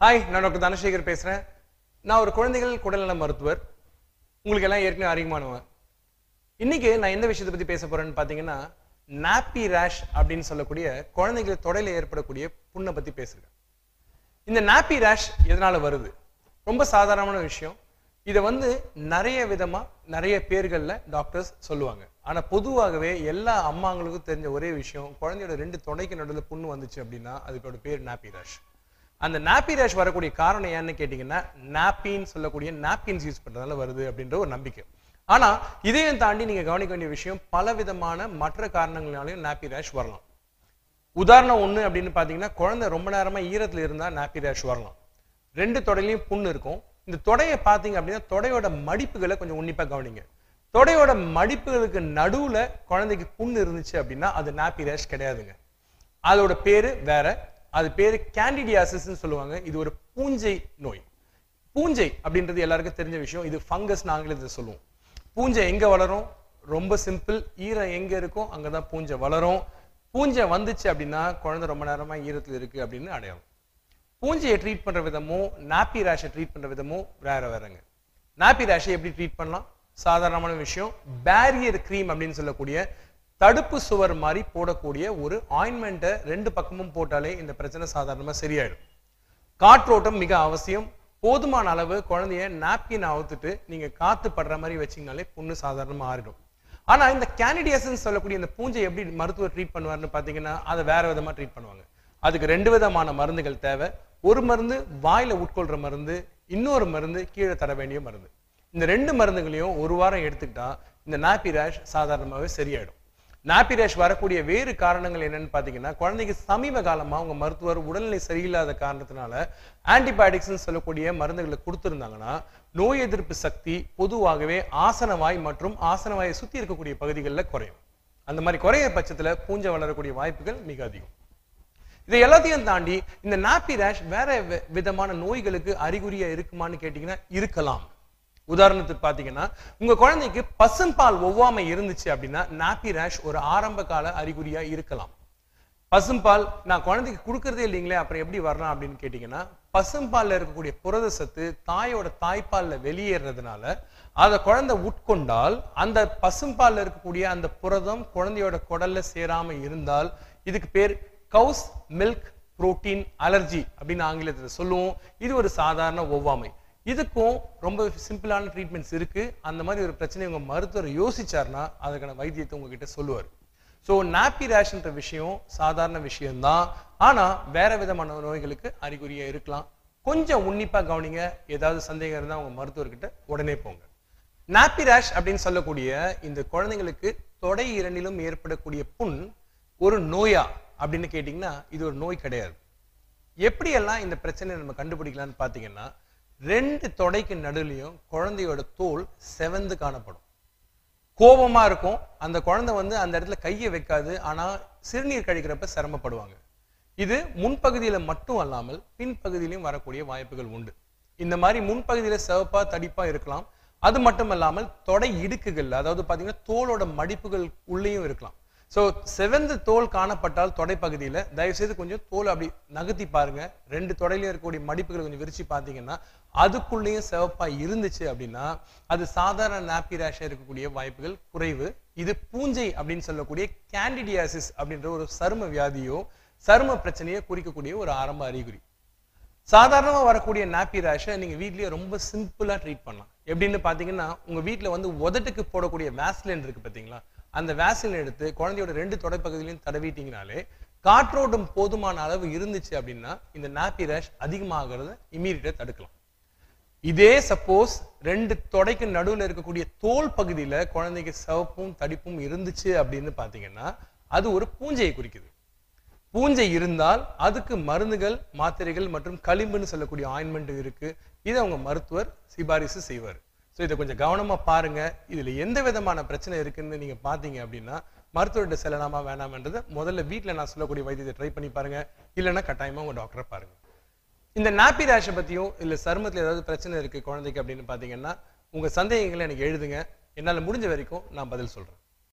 Hi நான் doctor Dhanasekar பேசுகிறேன் நான் ஒரு குழந்தைகள் குடல்நல மருத்துவர். உங்களுக்கு எல்லாம் ஏற்கனவே அறிமுகமானவன். இன்னைக்கு நான் எந்த விஷயத்தை பற்றி பேச போறேன்னு பார்த்தீங்கன்னா நாப்பி ரேஷ் அப்படின்னு சொல்லக்கூடிய குழந்தைகள் தொடையில் ஏற்படக்கூடிய புண்ணை பற்றி பேசுகிறேன் இந்த நாப்பி ரேஷ் எதனால் வருது? ரொம்ப சாதாரணமான விஷயம். இதை வந்து நிறைய விதமாக நிறைய பேர்களில் டாக்டர்ஸ் சொல்லுவாங்க. ஆனால் பொதுவாகவே எல்லா அம்மாங்களுக்கும் தெரிஞ்ச ஒரே விஷயம் குழந்தையோட ரெண்டு துணைக்கு நடுவில் புண்ணு வந்துச்சு அப்படின்னா அதுக்கோட பேர் நாப்பி ரேஷ் அந்த நாப்பி ரேஷ் வரக்கூடிய காரணம் ஏன்னு கேட்டிங்கன்னா நாப்பின்னு சொல்லக்கூடிய நாப்கின்ஸ் யூஸ் பண்றதால வருது அப்படின்ற ஒரு நம்பிக்கை. ஆனா இதையும் தாண்டி நீங்க கவனிக்க வேண்டிய விஷயம் பல விதமான மற்ற காரணங்களாலையும் நாப்பி ரேஷ் வரலாம். உதாரணம் ஒண்ணு அப்படின்னு பாத்தீங்கன்னா குழந்தை ரொம்ப நேரமா ஈரத்துல இருந்தா நாப்பி ரேஷ் வரலாம். ரெண்டு தொடையிலையும் புண்ணு இருக்கும். இந்த தொடையை பார்த்தீங்க அப்படின்னா தொடையோட மடிப்புகளை கொஞ்சம் உன்னிப்பா கவனிங்க. தொடையோட மடிப்புகளுக்கு நடுவுல குழந்தைக்கு புண்ணு இருந்துச்சு அப்படின்னா அது நாப்பி ரேஷ் கிடையாதுங்க. அதோட பேரு வேற அது பேர் கேண்டிடியாசிஸ்னு சொல்லுவாங்க. இது ஒரு பூஞ்சை நோய். பூஞ்சை அப்படின்றது எல்லாருக்கும் தெரிஞ்ச விஷயம். இது ஃபங்கஸ் நாங்களே இதை சொல்லுவோம். பூஞ்சை எங்க வளரும்? ரொம்ப சிம்பிள் ஈரம் எங்க இருக்கோ அங்கதான் பூஞ்சை வளரும். பூஞ்சை வந்துச்சு அப்படின்னா குழந்தை ரொம்ப நேரமா ஈரத்தில் இருக்கு அப்படின்னு அடையாளம். பூஞ்சையை ட்ரீட் பண்ற விதமும் நாப்பி ரேஷை ட்ரீட் பண்ற விதமும் வேற வேறங்க. நாப்பி ரேஷை எப்படி ட்ரீட் பண்ணலாம்? சாதாரணமான விஷயம். பேரியர் க்ரீம் அப்படின்னு சொல்லக்கூடிய தடுப்பு சுவர் மாதிரி போடக்கூடிய ஒரு ஆயின்மெண்ட்டை ரெண்டு பக்கமும் போட்டாலே இந்த பிரச்சனை சாதாரணமாக சரியாயிடும். காற்றோட்டம் மிக அவசியம். போதுமான அளவு குழந்தைய நாப்கின் அவுத்துட்டு நீங்கள் காற்று படுற மாதிரி வச்சிங்கனாலே புண்ணு சாதாரணமாக ஆறிடும் ஆனால் இந்த கேனிடியஸ்ன்னு சொல்லக்கூடிய இந்த பூஞ்சை எப்படி மருத்துவர் ட்ரீட் பண்ணுவாருன்னு பார்த்தீங்கன்னா அதை வேற விதமாக ட்ரீட் பண்ணுவாங்க. அதுக்கு ரெண்டு விதமான மருந்துகள் தேவை. ஒரு மருந்து வாயில உட்கொள்ற மருந்து இன்னொரு மருந்து கீழே தர வேண்டிய மருந்து. இந்த ரெண்டு மருந்துகளையும் ஒரு வாரம் எடுத்துக்கிட்டா இந்த நாப்பி ரேஷ் சாதாரணமாகவே சரியாயிடும். நாப்பி ரேஷ் வரக்கூடிய வேறு காரணங்கள் என்னன்னு பார்த்தீங்கன்னா குழந்தைக்கு சமீப காலமா அவங்க மருத்துவர் உடல்நிலை சரியில்லாத காரணத்தினால ஆன்டிபயோட்டிக்ஸ்ன்னு சொல்லக்கூடிய மருந்துகளை கொடுத்துருந்தாங்கன்னா நோய் எதிர்ப்பு சக்தி பொதுவாகவே ஆசனவாய் மற்றும் ஆசனவாயை சுற்றி இருக்கக்கூடிய பகுதிகளில் குறையும். அந்த மாதிரி குறைய பட்சத்துல பூஞ்சை வளரக்கூடிய வாய்ப்புகள் மிக அதிகம். இதை எல்லாத்தையும் தாண்டி இந்த நாப்பி ரேஷ் வேற விதமான நோய்களுக்கு அறிகுறியா இருக்குமான்னு கேட்டீங்கன்னா இருக்கலாம். உதாரணத்துக்கு பார்த்தீங்கன்னா உங்க குழந்தைக்கு பசும்பால் ஒவ்வாமை இருந்துச்சு அப்படின்னா நாப்பி ரேஷ் ஒரு ஆரம்ப கால அறிகுறியா இருக்கலாம். பசும்பால் நான் குழந்தைக்கு கொடுக்கறதே இல்லைங்களே அப்புறம் எப்படி வரலாம் அப்படின்னு கேட்டீங்கன்னா பசும்பாலில் இருக்கக்கூடிய புரத சத்து தாயோட தாய்ப்பாலில் வெளியேறதுனால அதை குழந்தை உட்கொண்டால் அந்த பசும்பாலில் இருக்கக்கூடிய அந்த புரதம் குழந்தையோட குடல்ல சேராம இருந்தால் இதுக்கு பேர் கவுஸ் மில்க் புரோட்டீன் அலர்ஜி அப்படின்னு ஆங்கிலத்தில் சொல்லுவோம். இது ஒரு சாதாரண ஒவ்வாமை. இதுக்கும் ரொம்ப சிம்பிளான ட்ரீட்மெண்ட்ஸ் இருக்கு. அந்த மாதிரி ஒரு பிரச்சனை உங்க மருத்துவர் யோசிச்சாருன்னா அதுக்கான வைத்தியத்தை உங்ககிட்ட சொல்லுவார். ஸோ நாப்பி ரேஷ்ன்ற விஷயம் சாதாரண விஷயம்தான். ஆனா வேற விதமான நோய்களுக்கு அறிகுறியா இருக்கலாம். கொஞ்சம் உன்னிப்பா கவனிங்க. ஏதாவது சந்தேகம் இருந்தா உங்க மருத்துவர்கிட்ட உடனே போங்க. நாப்பி ரேஷ் அப்படின்னு சொல்லக்கூடிய இந்த குழந்தைங்களுக்கு தொடை இரண்டிலும் ஏற்படக்கூடிய புண் ஒரு நோயா அப்படின்னு கேட்டிங்கன்னா இது ஒரு நோய் கிடையாது. எப்படியெல்லாம் இந்த பிரச்சனையை நம்ம கண்டுபிடிக்கலாம்னு பார்த்தீங்கன்னா ரெண்டு தொடைக்கு நடுலையும் குழந்தையோட தோல் செவந்து காணப்படும். கோபமா இருக்கும். அந்த குழந்தை வந்து அந்த இடத்துல கையை வைக்காது. ஆனா சிறுநீர் கழிக்கிறப்ப சிரமப்படுவாங்க. இது முன்பகுதியில மட்டும் அல்லாமல் பின்பகுதியிலும் வரக்கூடிய வாய்ப்புகள் உண்டு. இந்த மாதிரி முன்பகுதியில சிவப்பா தடிப்பா இருக்கலாம். அது மட்டும் இல்லாமல் தொடை இடுக்குகள் அதாவது பாத்தீங்கன்னா தோலோட மடிப்புகள் உள்ளேயும் இருக்கலாம். ஸோ செவந்து தோல் காணப்பட்டால் தொடைப்பகுதியில் தயவு செய்து கொஞ்சம் தோல் அப்படி நகர்த்தி பாருங்க. ரெண்டு தொடையிலையும் இருக்கக்கூடிய மடிப்புகளை கொஞ்சம் விரிச்சு பார்த்தீங்கன்னா அதுக்குள்ளேயும் சிவப்பாக இருந்துச்சு அப்படின்னா அது சாதாரண நாப்பி ரேஷாக இருக்கக்கூடிய வாய்ப்புகள் குறைவு. இது பூஞ்சை அப்படின்னு சொல்லக்கூடிய கேண்டிடியாசிஸ் அப்படின்ற ஒரு சரும வியாதியோ சரும பிரச்சனையோ குறிக்கக்கூடிய ஒரு ஆரம்ப அறிகுறி. சாதாரணமா வரக்கூடிய நாப்பி ரேஷை நீங்க வீட்லேயே ரொம்ப சிம்பிளா ட்ரீட் பண்ணலாம். எப்படின்னு பார்த்தீங்கன்னா உங்க வீட்டில் வந்து உதட்டுக்கு போடக்கூடிய வேஸ்லின் இருக்குது பார்த்தீங்களா? அந்த வேஸ்லின் எடுத்து குழந்தையோட ரெண்டு தொடைப்பகுதியிலையும் தடவிட்டீங்கனாலே காற்றோட்டம் போதுமான அளவு இருந்துச்சு அப்படின்னா இந்த நாப்பி ரேஷ் அதிகமாகிறத இமீடியட்டா தடுக்கலாம். இதே சப்போஸ் ரெண்டு தொடைக்கு நடுவில் இருக்கக்கூடிய தோல் பகுதியில குழந்தைக்கு சிவப்பும் தடிப்பும் இருந்துச்சு அப்படின்னு பாத்தீங்கன்னா அது ஒரு பூஞ்சையை குறிக்குது. பூஞ்சை இருந்தால் அதுக்கு மருந்துகள் மாத்திரைகள் மற்றும் களிம்புன்னு சொல்லக்கூடிய ஆயின்மெண்ட் இருக்கு. இதை அவங்க மருத்துவர் சிபாரிசு செய்வார். ஸோ இதை கொஞ்சம் கவனமா பாருங்க. இதுல எந்த விதமான பிரச்சனை இருக்குன்னு நீங்க பார்த்தீங்க அப்படின்னா மருத்துவர்கிட்ட செல்லலாமா வேணாமன்றதை முதல்ல வீட்டில் நான் சொல்லக்கூடிய வைத்தியத்தை ட்ரை பண்ணி பாருங்க. இல்லைன்னா கட்டாயமா உங்க டாக்டரை பாருங்க. இந்த நாப்பி ரேஷை பற்றியும் இல்லை சருமத்துல ஏதாவது பிரச்சனை இருக்கு குழந்தைக்கு அப்படின்னு பார்த்தீங்கன்னா உங்க சந்தேகங்களை எனக்கு எழுதுங்க. என்னால் முடிஞ்ச வரைக்கும் நான் பதில் சொல்றேன்.